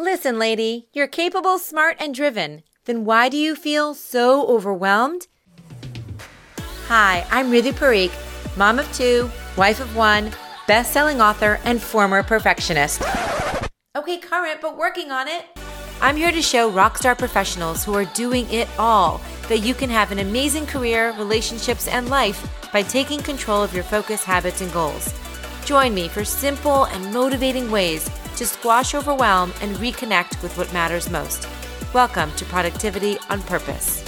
Listen, lady, you're capable, smart, and driven. Then why do you feel so overwhelmed? Hi, I'm Ritu Parikh, mom of two, wife of one, best selling author, and former perfectionist. Okay, current, but working on it. I'm here to show rockstar professionals who are doing it all that you can have an amazing career, relationships, and life by taking control of your focus, habits, and goals. Join me for simple and motivating ways to squash overwhelm and reconnect with what matters most. Welcome to Productivity on Purpose.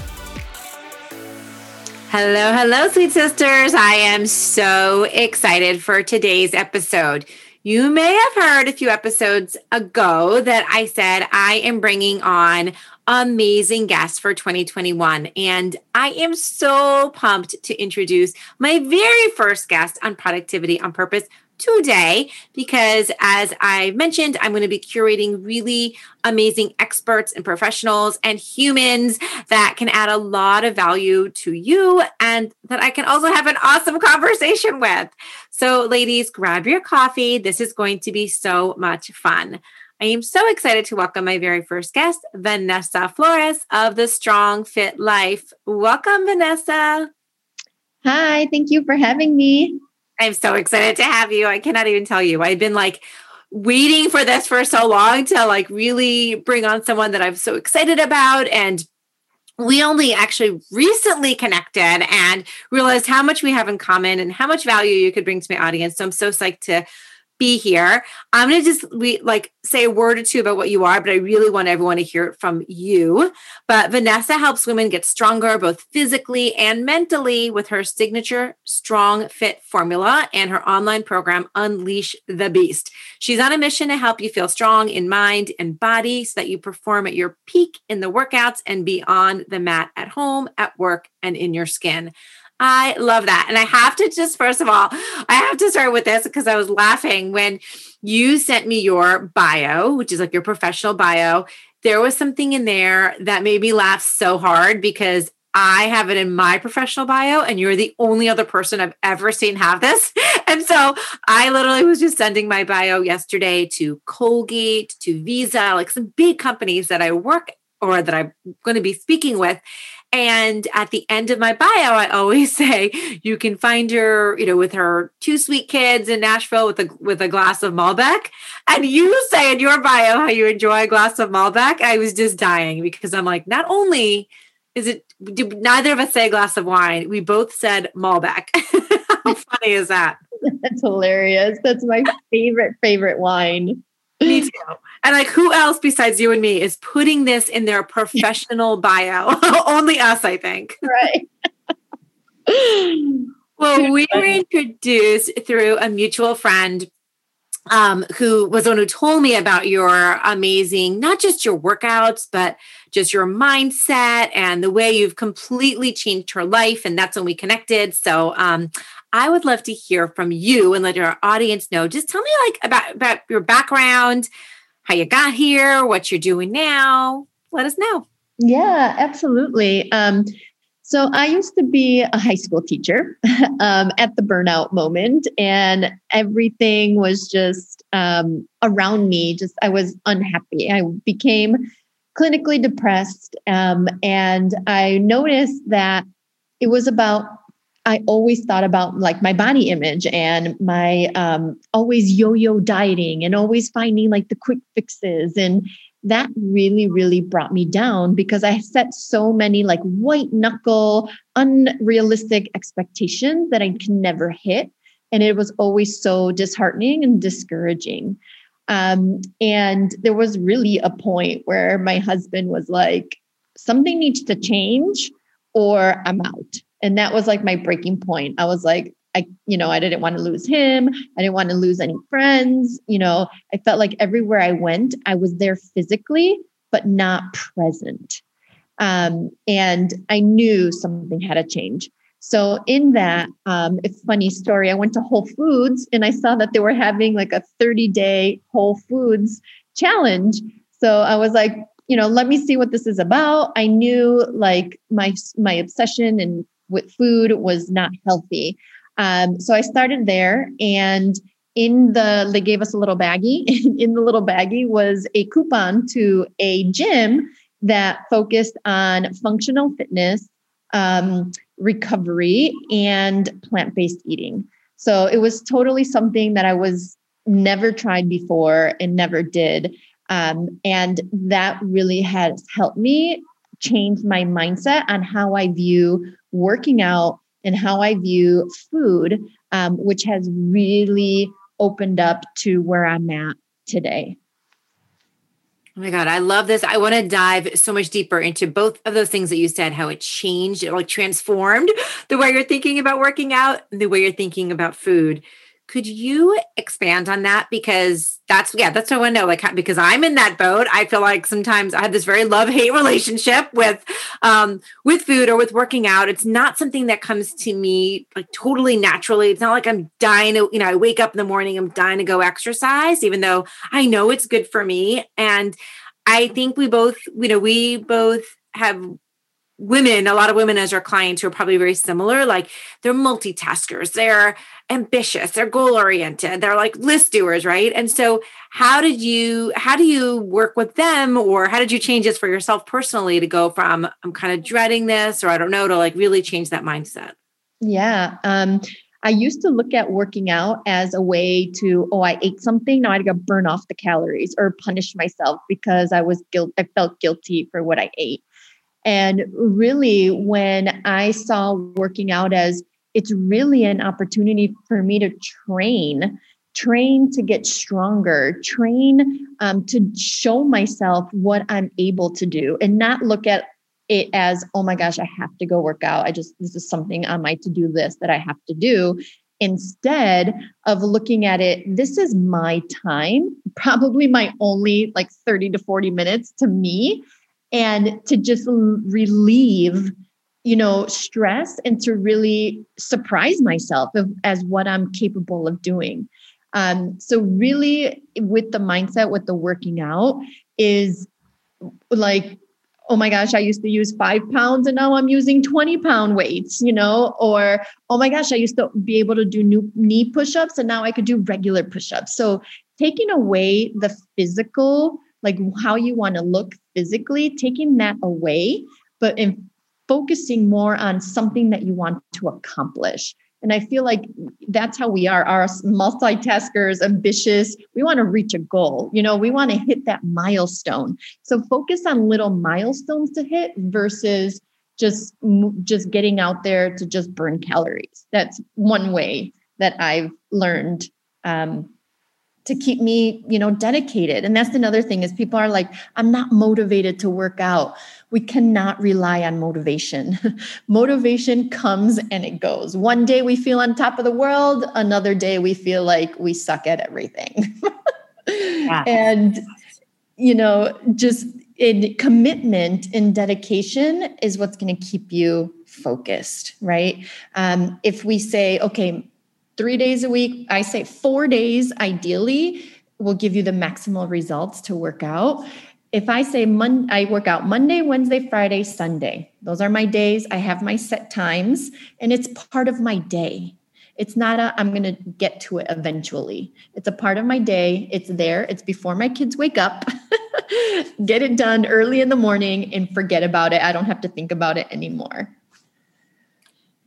Hello, hello, sweet sisters. I am so excited for today's episode. You may have heard a few episodes ago that I said I am bringing on amazing guests for 2021. And I am so pumped to introduce my very first guest on Productivity on Purpose, today because, as I mentioned, I'm going to be curating really amazing experts and professionals and humans that can add a lot of value to you and that I can also have an awesome conversation with. So, ladies, grab your coffee. This is going to be so much fun. I am so excited to welcome my very first guest, Vanessa Flores of The Strong Fit Life. Welcome, Vanessa. Hi, thank you for having me. I'm so excited to have you. I cannot even tell you. I've been like waiting for this for so long to like really bring on someone that I'm so excited about and we only actually recently connected and realized how much we have in common and how much value you could bring to my audience. So I'm so psyched to be here. I'm going to just re- like say a word or two about what you are, but I really want everyone to hear it from you. But Vanessa helps women get stronger both physically and mentally with her signature Strong Fit formula and her online program Unleash the Beast. She's on a mission to help you feel strong in mind and body so that you perform at your peak in the workouts and beyond the mat at home, at work, and in your skin. I love that. And I have to just, first of all, I have to start with this because I was laughing when you sent me your bio, which is like your professional bio. There was something in there that made me laugh so hard because I have it in my professional bio, and you're the only other person I've ever seen have this. And so I literally was just sending my bio yesterday to Colgate, to Visa, like some big companies that I work or that I'm going to be speaking with. And at the end of my bio, I always say you can find her, you know, with her two sweet kids in Nashville with a with a glass of Malbec. And you say in your bio how you enjoy a glass of Malbec. I was just dying because I'm like, not only is it neither of us say a glass of wine, we both said Malbec. how funny is that? That's hilarious. That's my favorite favorite wine. Me too. And like, who else besides you and me is putting this in their professional bio? Only us, I think. Right. well, we were introduced through a mutual friend um, who was the one who told me about your amazing, not just your workouts, but just your mindset and the way you've completely changed her life. And that's when we connected. So um, I would love to hear from you and let our audience know. Just tell me like about, about your background, how you got here, what you're doing now. Let us know. Yeah, absolutely. Um, so I used to be a high school teacher um, at the burnout moment, and everything was just um, around me. Just I was unhappy. I became clinically depressed, um, and I noticed that it was about I always thought about like my body image and my um, always yo-yo dieting and always finding like the quick fixes. And that really really brought me down because I set so many like white knuckle unrealistic expectations that I can never hit. And it was always so disheartening and discouraging. Um, and there was really a point where my husband was like, something needs to change or I'm out and that was like my breaking point. I was like i you know i didn't want to lose him. I didn't want to lose any friends you know? I felt like everywhere i went i was there physically but not present. Um, and i knew something had to change. So in that um, it's funny story. I went to whole foods and i saw that they were having like a 30 day whole foods challenge. So i was like you know let me see what this is about. I knew like my my obsession and with food was not healthy. Um, so I started there and in the they gave us a little baggie. In the little baggie was a coupon to a gym that focused on functional fitness um, recovery and plant-based eating. So it was totally something that i was never tried before and never did. Um, and that really has helped me change my mindset on how i view working out and how i view food um, which has really opened up to where I'm at today. Oh my God, I love this. I want to dive so much deeper into both of those things that you said, how it changed, it like transformed the way you're thinking about working out the way you're thinking about food. Could you expand on that? Because that's, yeah, that's what I want to know. Like, because I'm in that boat. I feel like sometimes I have this very love hate relationship with, um, with food or with working out. It's not something that comes to me like totally naturally. It's not like I'm dying to, you know, I wake up in the morning, I'm dying to go exercise, even though I know it's good for me. And I think we both, you know, we both have women, a lot of women as your clients who are probably very similar. Like they're multitaskers, they're ambitious, they're goal oriented, they're like list doers, right? And so, how did you, how do you work with them, or how did you change this for yourself personally to go from I'm kind of dreading this, or I don't know, to like really change that mindset? Yeah. Um, I used to look at working out as a way to, oh, I ate something. Now I got to burn off the calories or punish myself because I was guilt. I felt guilty for what I ate. And really, when I saw working out as it's really an opportunity for me to train, train to get stronger, train um, to show myself what I'm able to do and not look at it as, oh my gosh, I have to go work out. I just, this is something on my to do list that I have to do. Instead of looking at it, this is my time, probably my only like 30 to 40 minutes to me and to just relieve you know stress and to really surprise myself of, as what i'm capable of doing. Um, so really with the mindset with the working out is like oh my gosh i used to use five pounds and now i'm using 20 pound weights you know or oh my gosh i used to be able to do new knee push-ups and now i could do regular push-ups. So taking away the physical like how you want to look physically, taking that away, but in focusing more on something that you want to accomplish. And I feel like that's how we are. Our multitaskers, ambitious. We want to reach a goal. You know, we want to hit that milestone. So focus on little milestones to hit versus just just getting out there to just burn calories. That's one way that I've learned um, to keep me you know dedicated. And that's another thing is people are like i'm not motivated to work out. We cannot rely on motivation. Motivation comes and it goes. One day we feel on top of the world another day we feel like we suck at everything. Yeah. and you know just in commitment and dedication is what's going to keep you focused right? Um, if we say okay three days a week. I say four days ideally will give you the maximal results to work out. If I say Mon- I work out Monday, Wednesday, Friday, Sunday, those are my days. I have my set times and it's part of my day. It's not a, I'm going to get to it eventually. It's a part of my day. It's there. It's before my kids wake up. get it done early in the morning and forget about it. I don't have to think about it anymore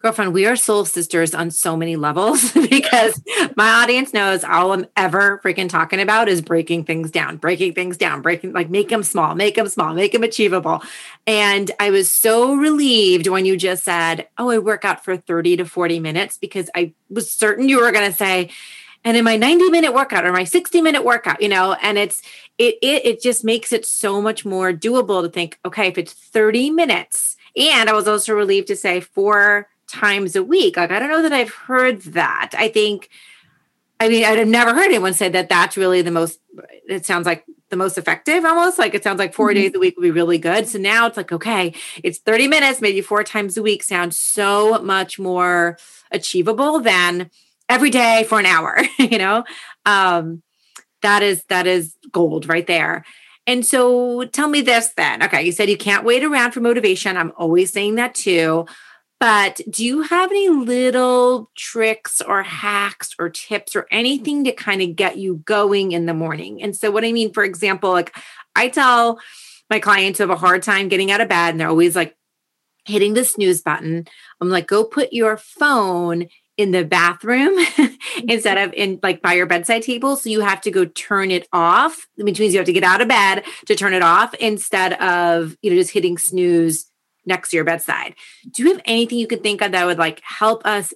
girlfriend, we are soul sisters on so many levels because my audience knows all I'm ever freaking talking about is breaking things down, breaking things down, breaking like make them small, make them small, make them achievable. And I was so relieved when you just said, Oh, I work out for 30 to 40 minutes because I was certain you were going to say, and in my 90 minute workout or my 60 minute workout, you know, and it's, it, it, it just makes it so much more doable to think, okay, if it's 30 minutes, and I was also relieved to say four times a week. Like, I don't know that I've heard that. I think, I mean, I'd have never heard anyone say that that's really the most, it sounds like the most effective almost. Like, it sounds like 4 mm-hmm. days a week would be really good. So now it's like, okay, it's 30 minutes, maybe four times a week sounds so much more achievable than every day for an hour, you know? Um, that is, that is gold right there. And so tell me this then. Okay, you said you can't wait around for motivation. I'm always saying that too. But do you have any little tricks or hacks or tips or anything to kind of get you going in the morning? And so, what I mean, for example, like I tell my clients who have a hard time getting out of bed and they're always like hitting the snooze button, I'm like, go put your phone in the bathroom instead of in like by your bedside table. So you have to go turn it off, which means you have to get out of bed to turn it off instead of, you know, just hitting snooze next to your bedside. Do you have anything you could think of that would like help us?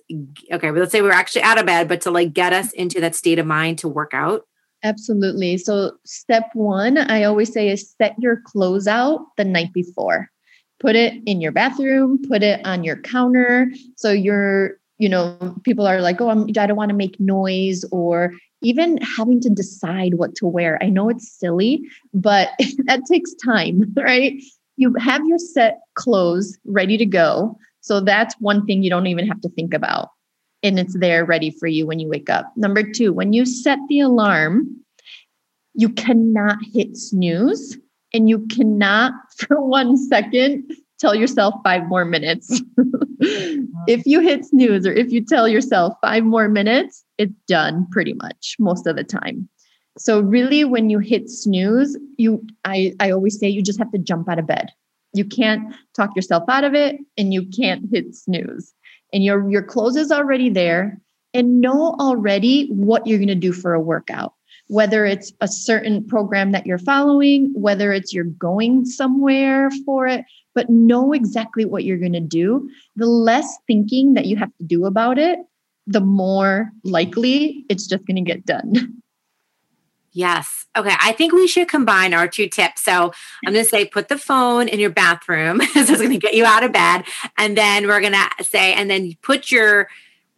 Okay, but let's say we're actually out of bed, but to like get us into that state of mind to work out? Absolutely. So, step one, I always say is set your clothes out the night before. Put it in your bathroom, put it on your counter. So you're you know, people are like, oh, I'm, I don't want to make noise or even having to decide what to wear. I know it's silly, but that takes time, right? You have your set clothes ready to go. So that's one thing you don't even have to think about. And it's there ready for you when you wake up. Number two, when you set the alarm, you cannot hit snooze and you cannot for one second tell yourself five more minutes. if you hit snooze or if you tell yourself five more minutes, it's done pretty much most of the time. So really when you hit snooze, you I, I always say you just have to jump out of bed. You can't talk yourself out of it and you can't hit snooze. And your your clothes is already there and know already what you're going to do for a workout whether it's a certain program that you're following, whether it's you're going somewhere for it, but know exactly what you're going to do. The less thinking that you have to do about it, the more likely it's just going to get done. Yes. Okay. I think we should combine our two tips. So I'm going to say put the phone in your bathroom. so it's going to get you out of bed. And then we're going to say, and then put your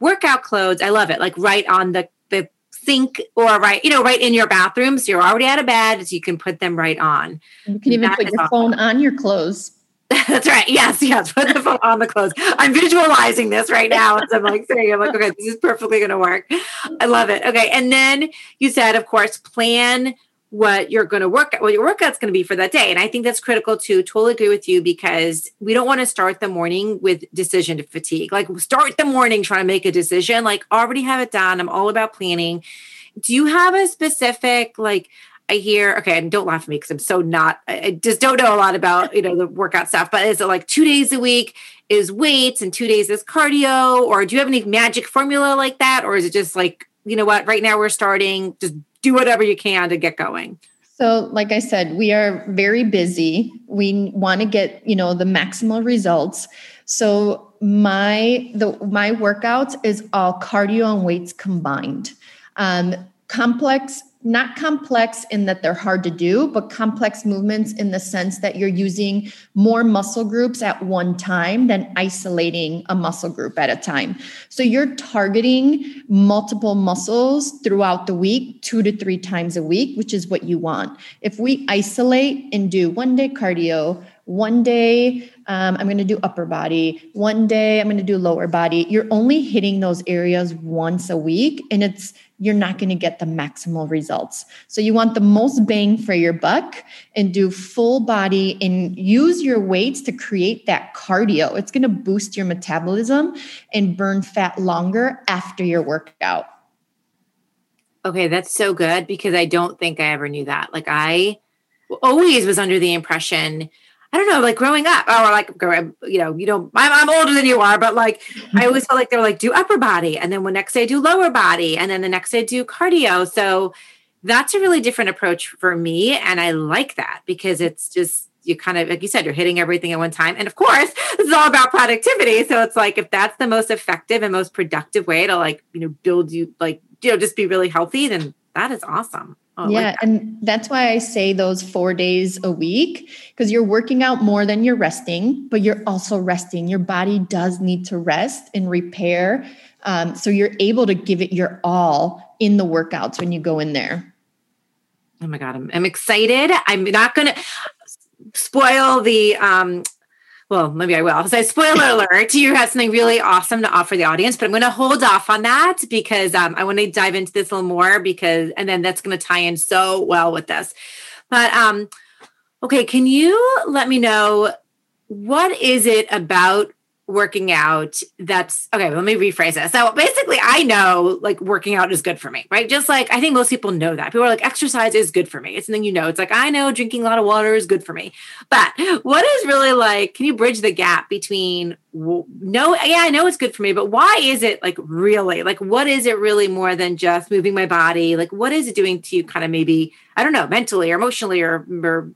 workout clothes. I love it. Like right on the the sink or right, you know, right in your bathroom. So you're already out of bed, so you can put them right on. You can even that put your awesome. phone on your clothes. That's right. Yes, yes. Put the phone on the clothes. I'm visualizing this right now as I'm like saying, I'm like, okay, this is perfectly going to work. I love it. Okay. And then you said, of course, plan what you're going to work what your workout's going to be for that day and i think that's critical too totally agree with you because we don't want to start the morning with decision fatigue like start the morning trying to make a decision like already have it done i'm all about planning do you have a specific like I hear, okay, and don't laugh at me because I'm so not, I just don't know a lot about, you know, the workout stuff, but is it like two days a week is weights and two days is cardio? Or do you have any magic formula like that? Or is it just like, you know what, right now we're starting, just do whatever you can to get going. So, like I said, we are very busy. We want to get, you know, the maximal results. So, my the my workouts is all cardio and weights combined. Um, complex not complex in that they're hard to do, but complex movements in the sense that you're using more muscle groups at one time than isolating a muscle group at a time. So you're targeting multiple muscles throughout the week, two to three times a week, which is what you want. If we isolate and do one day cardio, one day um, I'm going to do upper body, one day I'm going to do lower body, you're only hitting those areas once a week. And it's you're not going to get the maximal results. So you want the most bang for your buck and do full body and use your weights to create that cardio. It's going to boost your metabolism and burn fat longer after your workout. Okay, that's so good because I don't think I ever knew that. Like I always was under the impression I don't know, like growing up, or like, you know, you know, I'm, I'm older than you are, but like, I always felt like they were like, do upper body. And then the next day, do lower body. And then the next day, do cardio. So that's a really different approach for me. And I like that because it's just, you kind of, like you said, you're hitting everything at one time. And of course, this is all about productivity. So it's like, if that's the most effective and most productive way to like, you know, build you, like, you know, just be really healthy, then that is awesome. Oh, yeah. Like and that's why I say those four days a week, because you're working out more than you're resting, but you're also resting. Your body does need to rest and repair. Um, so you're able to give it your all in the workouts when you go in there. Oh my God. I'm, I'm excited. I'm not going to spoil the um, well, maybe I will. So, spoiler alert, you have something really awesome to offer the audience, but I'm going to hold off on that because um, I want to dive into this a little more because, and then that's going to tie in so well with this. But, um, okay, can you let me know what is it about working out that's okay let me rephrase this so basically i know like working out is good for me right? Just like i think most people know that. People are like exercise is good for me. It's something you know. It's like i know drinking a lot of water is good for me. But what is really like can you bridge the gap between no yeah i know it's good for me but why is it like really like what is it really more than just moving my body? Like what is it doing to you kind of maybe i don't know mentally or emotionally or, or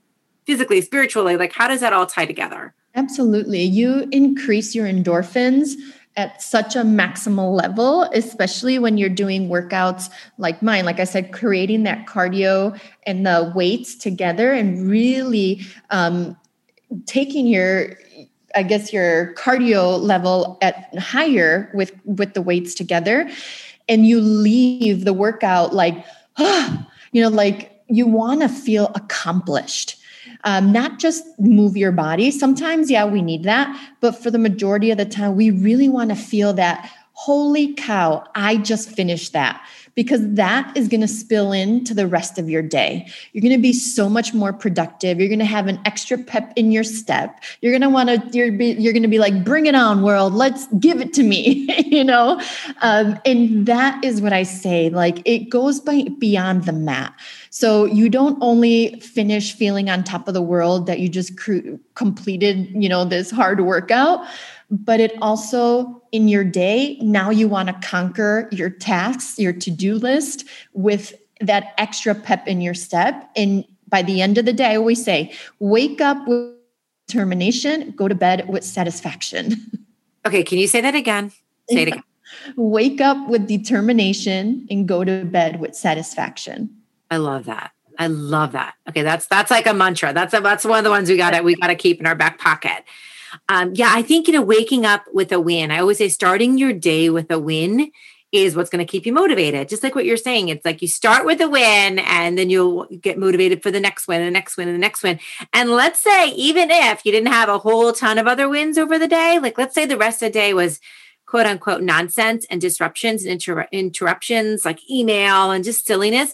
physically spiritually like how does that all tie together Absolutely. You increase your endorphins at such a maximal level, especially when you're doing workouts like mine. Like I said, creating that cardio and the weights together and really um, taking your I guess your cardio level at higher with with the weights together and you leave the workout like oh, you know like you want to feel accomplished um, not just move your body. Sometimes, yeah, we need that. But for the majority of the time, we really want to feel that holy cow, I just finished that because that is going to spill into the rest of your day. You're going to be so much more productive. You're going to have an extra pep in your step. You're going to want to, you're, you're going to be like, bring it on, world. Let's give it to me, you know? Um, and that is what I say. Like it goes by beyond the mat. So you don't only finish feeling on top of the world that you just cr- completed, you know, this hard workout, but it also in your day, now you want to conquer your tasks, your to-do list with that extra pep in your step. And by the end of the day, I always say, wake up with determination, go to bed with satisfaction. Okay, can you say that again? Say it again. Wake up with determination and go to bed with satisfaction. I love that. I love that. Okay, that's that's like a mantra. That's a, that's one of the ones we got to we got to keep in our back pocket. Um, yeah, I think you know waking up with a win. I always say starting your day with a win is what's going to keep you motivated. Just like what you're saying, it's like you start with a win and then you'll get motivated for the next win and the next win and the next win. And let's say even if you didn't have a whole ton of other wins over the day, like let's say the rest of the day was quote unquote nonsense and disruptions and inter- interruptions like email and just silliness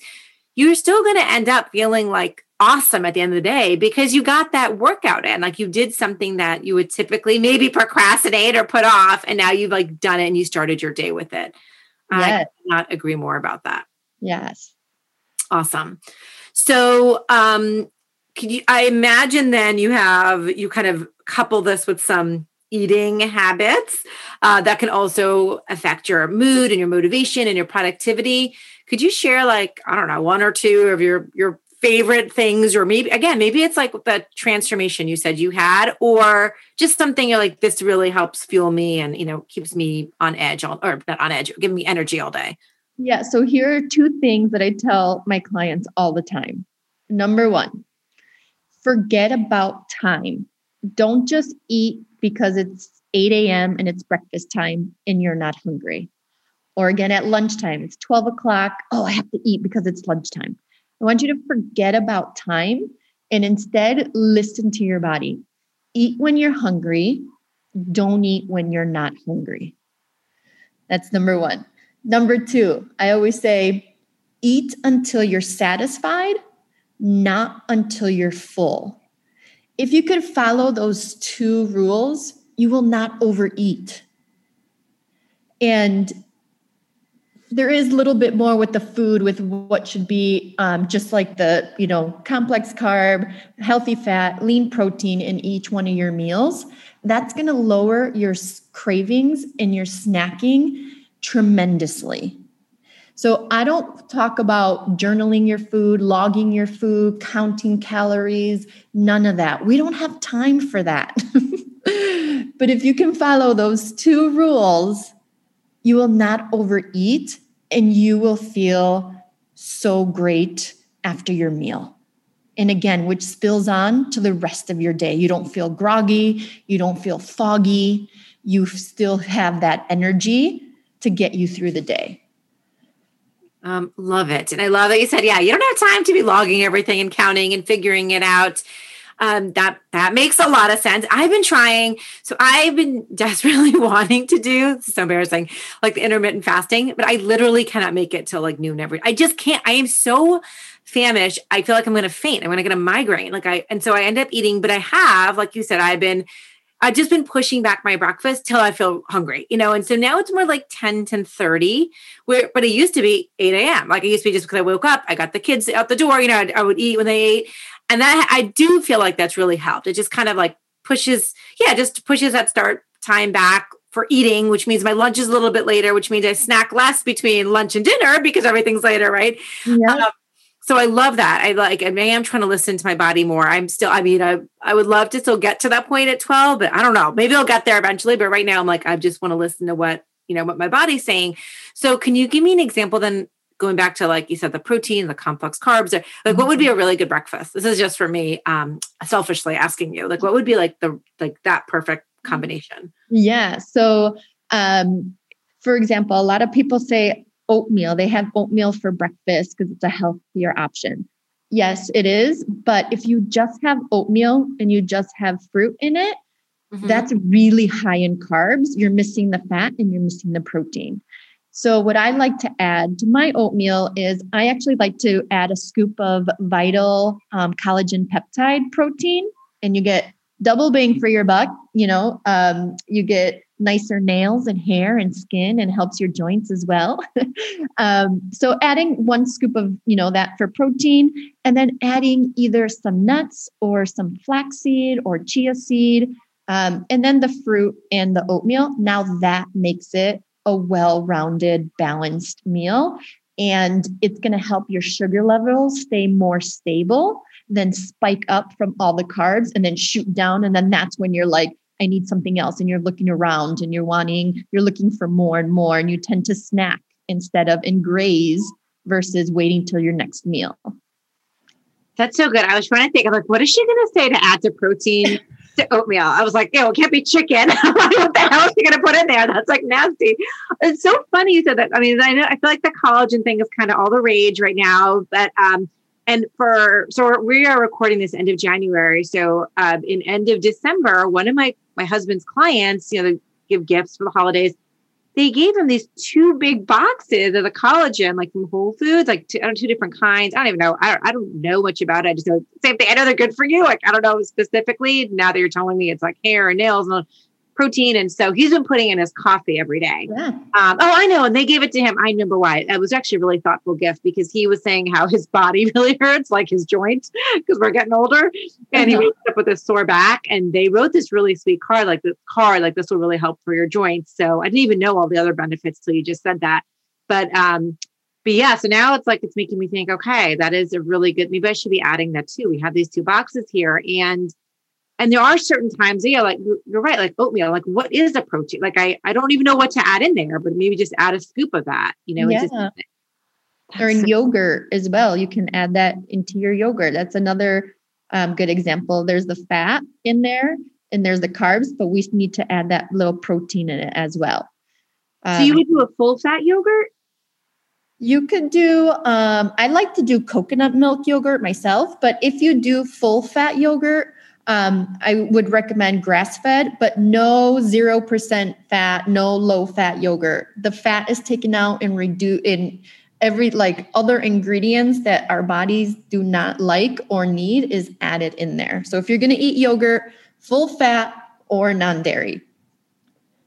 you're still going to end up feeling like awesome at the end of the day because you got that workout in. Like you did something that you would typically maybe procrastinate or put off, and now you've like done it and you started your day with it. Yes. I cannot agree more about that. Yes. Awesome. So, um, can you, I imagine then you have, you kind of couple this with some eating habits uh, that can also affect your mood and your motivation and your productivity. Could you share like, I don't know, one or two of your your favorite things or maybe again maybe it's like the transformation you said you had or just something you're like this really helps fuel me and you know keeps me on edge all, or not on edge give me energy all day. Yeah so here are two things that i tell my clients all the time. Number one forget about time. Don't just eat because it's 8 a.m and it's breakfast time and you're not hungry or again at lunchtime, it's 12 o'clock. Oh, I have to eat because it's lunchtime. I want you to forget about time and instead listen to your body. Eat when you're hungry. Don't eat when you're not hungry. That's number one. Number two, I always say eat until you're satisfied, not until you're full. If you could follow those two rules, you will not overeat. And there is a little bit more with the food with what should be um, just like the you know complex carb healthy fat lean protein in each one of your meals. That's going to lower your cravings and your snacking tremendously. So i don't talk about journaling your food logging your food counting calories none of that. We don't have time for that. But if you can follow those two rules you will not overeat and you will feel so great after your meal. And again, which spills on to the rest of your day. You don't feel groggy, you don't feel foggy, you still have that energy to get you through the day. Um, love it. And I love that you said, yeah, you don't have time to be logging everything and counting and figuring it out um, that that makes a lot of sense. I've been trying, so I've been desperately wanting to do. So embarrassing, like the intermittent fasting, but I literally cannot make it till like noon every. I just can't. I am so famished. I feel like I'm going to faint. I'm going to get a migraine. Like I, and so I end up eating. But I have, like you said, I've been I've just been pushing back my breakfast till I feel hungry, you know. And so now it's more like 10, 10 30, where but it used to be 8 a.m. Like it used to be just because I woke up, I got the kids out the door, you know, I, I would eat when they ate. And that I do feel like that's really helped. It just kind of like pushes, yeah, just pushes that start time back for eating, which means my lunch is a little bit later, which means I snack less between lunch and dinner because everything's later, right? Yeah. Um, so I love that. I like, I am trying to listen to my body more. I'm still, I mean, I, I would love to still get to that point at 12, but I don't know. Maybe I'll get there eventually. But right now I'm like, I just want to listen to what, you know, what my body's saying. So can you give me an example then going back to like you said, the protein, the complex carbs, like what would be a really good breakfast? This is just for me, um, selfishly asking you, like what would be like the, like that perfect combination? Yeah. So, um, for example, a lot of people say, oatmeal. They have oatmeal for breakfast because it's a healthier option. Yes, it is. But if you just have oatmeal and you just have fruit in it, mm-hmm. that's really high in carbs. You're missing the fat and you're missing the protein. So, what I like to add to my oatmeal is I actually like to add a scoop of vital um, collagen peptide protein, and you get double bang for your buck. You know, um, you get nicer nails and hair and skin and helps your joints as well. um, so adding one scoop of, you know, that for protein and then adding either some nuts or some flaxseed or chia seed um, and then the fruit and the oatmeal. Now that makes it a well-rounded, balanced meal. And it's going to help your sugar levels stay more stable than spike up from all the carbs and then shoot down. And then that's when you're like, I need something else. And you're looking around and you're wanting, you're looking for more and more. And you tend to snack instead of and graze versus waiting till your next meal. That's so good. I was trying to think, I'm like, what is she going to say to add to protein to oatmeal? I was like, oh, it can't be chicken. what the hell is she going to put in there? That's like nasty. It's so funny you said that. I mean, I know, I feel like the collagen thing is kind of all the rage right now, but, um, and for so we are recording this end of January. So uh, in end of December, one of my my husband's clients, you know, they give gifts for the holidays. They gave him these two big boxes of the collagen, like from Whole Foods, like two, two different kinds. I don't even know. I don't, I don't know much about it. I just know same thing. I know they're good for you. Like I don't know specifically. Now that you're telling me it's like hair and nails and protein. And so he's been putting in his coffee every day. Yeah. Um, oh, I know. And they gave it to him. I remember why. It was actually a really thoughtful gift because he was saying how his body really hurts, like his joints, because we're getting older. And he wakes up with a sore back. And they wrote this really sweet card, like the card, like this will really help for your joints. So I didn't even know all the other benefits till you just said that. But um, but yeah, so now it's like it's making me think, okay, that is a really good. Maybe I should be adding that too. We have these two boxes here, and and there are certain times, yeah, like you're right, like oatmeal, like what is a protein? Like I, I don't even know what to add in there, but maybe just add a scoop of that, you know, yeah. Just, or in yogurt as well. You can add that into your yogurt. That's another um, good example. There's the fat in there and there's the carbs, but we need to add that little protein in it as well. Um, so you would do a full fat yogurt? You could do, um, I like to do coconut milk yogurt myself, but if you do full fat yogurt, um, I would recommend grass fed, but no 0% fat, no low fat yogurt. The fat is taken out and reduced in every like other ingredients that our bodies do not like or need is added in there. So if you're going to eat yogurt, full fat or non dairy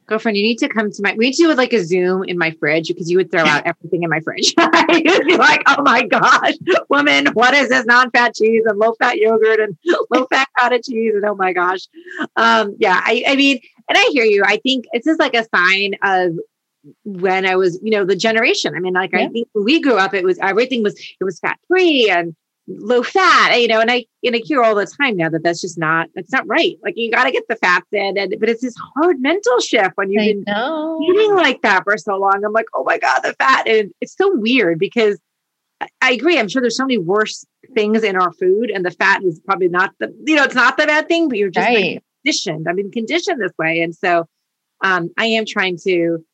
girlfriend, you need to come to my, we need to do like a Zoom in my fridge because you would throw out everything in my fridge. You'd be like, oh my gosh, woman, what is this non fat cheese and low fat yogurt and low fat cottage cheese? And oh my gosh. Um, yeah, I, I mean, and I hear you. I think it's just like a sign of when I was, you know, the generation. I mean, like yeah. I think when we grew up, it was everything was it was fat free and low fat, you know, and I and I hear all the time now that that's just not that's not right. Like you got to get the fats in, and but it's this hard mental shift when you've I been know. eating like that for so long. I'm like, oh my god, the fat, and it's so weird because I agree. I'm sure there's so many worse things in our food, and the fat is probably not the you know it's not the bad thing, but you're just right. like conditioned. I've been conditioned this way, and so um, I am trying to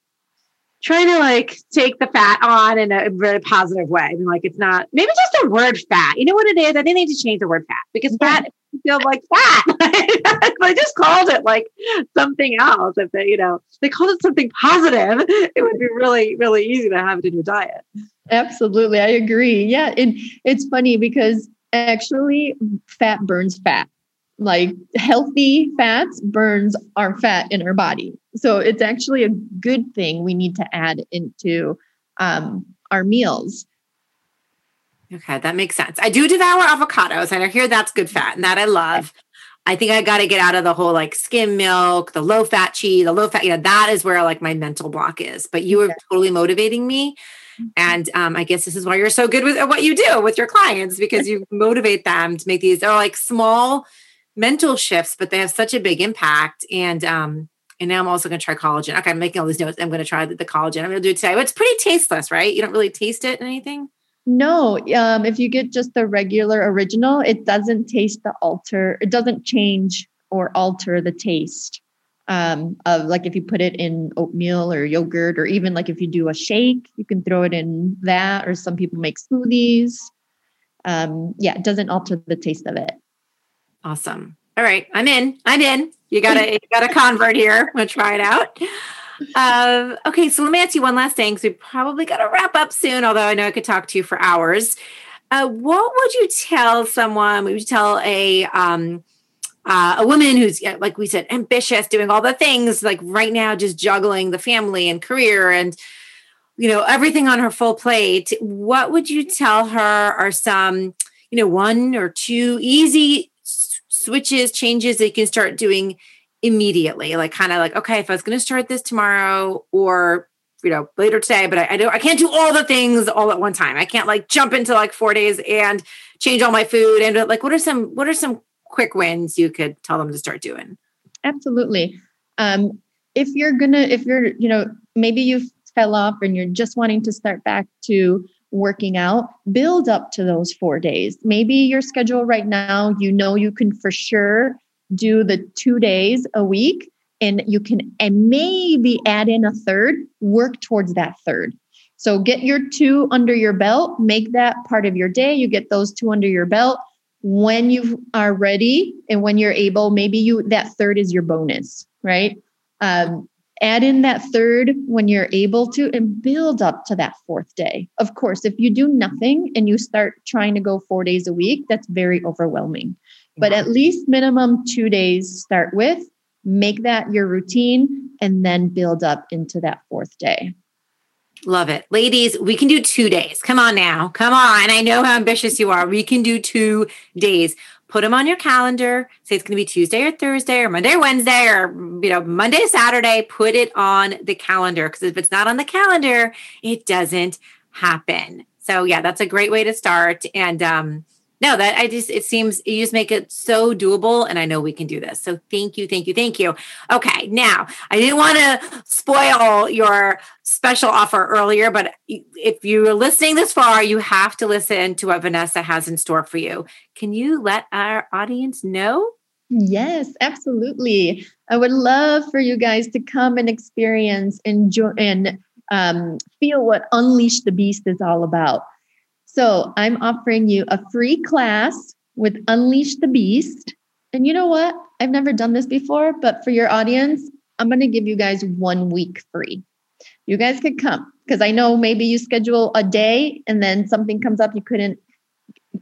trying to like take the fat on in a very positive way. I mean, like it's not maybe just the word fat. You know what it is? I think they need to change the word fat because fat feels like fat. they just called it like something else. If they, you know, they called it something positive, it would be really, really easy to have it in your diet. Absolutely. I agree. Yeah. And it's funny because actually fat burns fat. Like healthy fats burns our fat in our body. So it's actually a good thing we need to add into um, our meals. Okay, that makes sense. I do devour avocados, and I hear that's good fat, and that I love. I think I got to get out of the whole like skim milk, the low fat cheese, the low fat. You know, that is where like my mental block is. But you are totally motivating me, mm-hmm. and um, I guess this is why you're so good with what you do with your clients because you motivate them to make these. They're like small mental shifts, but they have such a big impact. And um, and now I'm also going to try collagen. Okay, I'm making all these notes. I'm going to try the, the collagen. I'm going to do it today. It's pretty tasteless, right? You don't really taste it anything. No, um, if you get just the regular original, it doesn't taste the alter. It doesn't change or alter the taste um, of like if you put it in oatmeal or yogurt, or even like if you do a shake, you can throw it in that. Or some people make smoothies. Um, yeah, it doesn't alter the taste of it. Awesome. All right, I'm in. I'm in. You gotta you gotta convert here. I'm gonna try it out. Um, okay, so let me ask you one last thing. because we probably got to wrap up soon, although I know I could talk to you for hours. Uh, what would you tell someone? Would you tell a um, uh, a woman who's like we said, ambitious, doing all the things, like right now, just juggling the family and career and you know everything on her full plate? What would you tell her are some you know one or two easy switches, changes that you can start doing immediately. Like kind of like okay if i was going to start this tomorrow or you know later today but I, I don't i can't do all the things all at one time. I can't like jump into like four days and change all my food and like what are some what are some quick wins you could tell them to start doing? Absolutely. Um if you're gonna if you're you know maybe you fell off and you're just wanting to start back to working out build up to those four days. Maybe your schedule right now you know you can for sure do the two days a week and you can and maybe add in a third work towards that third. So get your two under your belt make that part of your day. You get those two under your belt when you are ready and when you're able. Maybe you that third is your bonus right? Um, add in that third when you're able to and build up to that fourth day of course if you do nothing and you start trying to go four days a week that's very overwhelming but at least minimum two days start with, make that your routine, and then build up into that fourth day. Love it. Ladies, we can do two days. Come on now. Come on. I know how ambitious you are. We can do two days. Put them on your calendar. Say it's going to be Tuesday or Thursday or Monday or Wednesday or, you know, Monday, Saturday. Put it on the calendar because if it's not on the calendar, it doesn't happen. So, yeah, that's a great way to start. And, um, no, that I just, it seems you just make it so doable. And I know we can do this. So thank you, thank you, thank you. Okay. Now, I didn't want to spoil your special offer earlier, but if you're listening this far, you have to listen to what Vanessa has in store for you. Can you let our audience know? Yes, absolutely. I would love for you guys to come and experience, enjoy, and um, feel what Unleash the Beast is all about. So I'm offering you a free class with Unleash the Beast. And you know what? I've never done this before, but for your audience, I'm going to give you guys one week free. You guys could come because I know maybe you schedule a day and then something comes up, you couldn't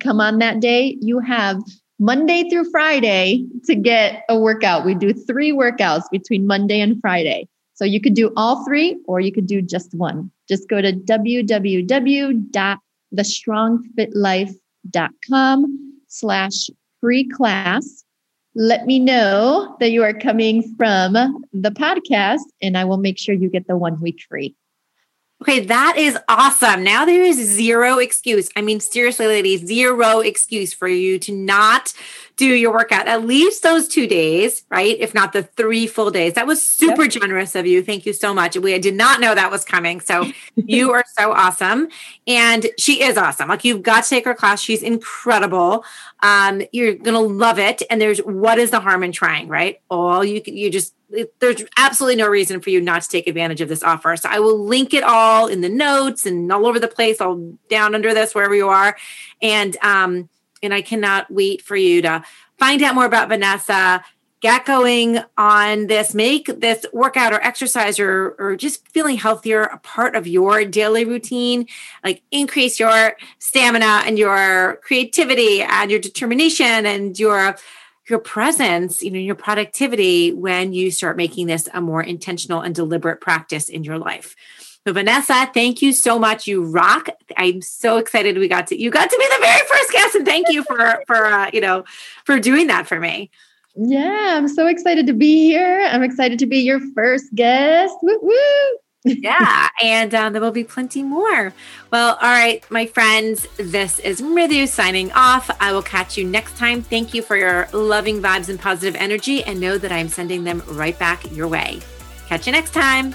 come on that day. You have Monday through Friday to get a workout. We do three workouts between Monday and Friday. So you could do all three or you could do just one. Just go to www thestrongfitlife.com slash free class. Let me know that you are coming from the podcast and I will make sure you get the one week free. Okay, that is awesome. Now there is zero excuse. I mean, seriously, ladies, zero excuse for you to not do your workout at least those two days, right? If not the three full days. That was super yep. generous of you. Thank you so much. We did not know that was coming. So you are so awesome. And she is awesome. Like you've got to take her class. She's incredible. Um, you're gonna love it. And there's what is the harm in trying, right? All you you just there's absolutely no reason for you not to take advantage of this offer. So I will link it all in the notes and all over the place, all down under this, wherever you are. And um, and I cannot wait for you to find out more about Vanessa, get going on this, make this workout or exercise or, or just feeling healthier a part of your daily routine, like increase your stamina and your creativity and your determination and your your presence, you know, your productivity when you start making this a more intentional and deliberate practice in your life. So Vanessa, thank you so much. You rock. I'm so excited we got to you got to be the very first guest and thank you for for uh, you know for doing that for me. Yeah, I'm so excited to be here. I'm excited to be your first guest. Woo woo yeah, and um, there will be plenty more. Well, all right, my friends, this is Mridu signing off. I will catch you next time. Thank you for your loving vibes and positive energy, and know that I'm sending them right back your way. Catch you next time.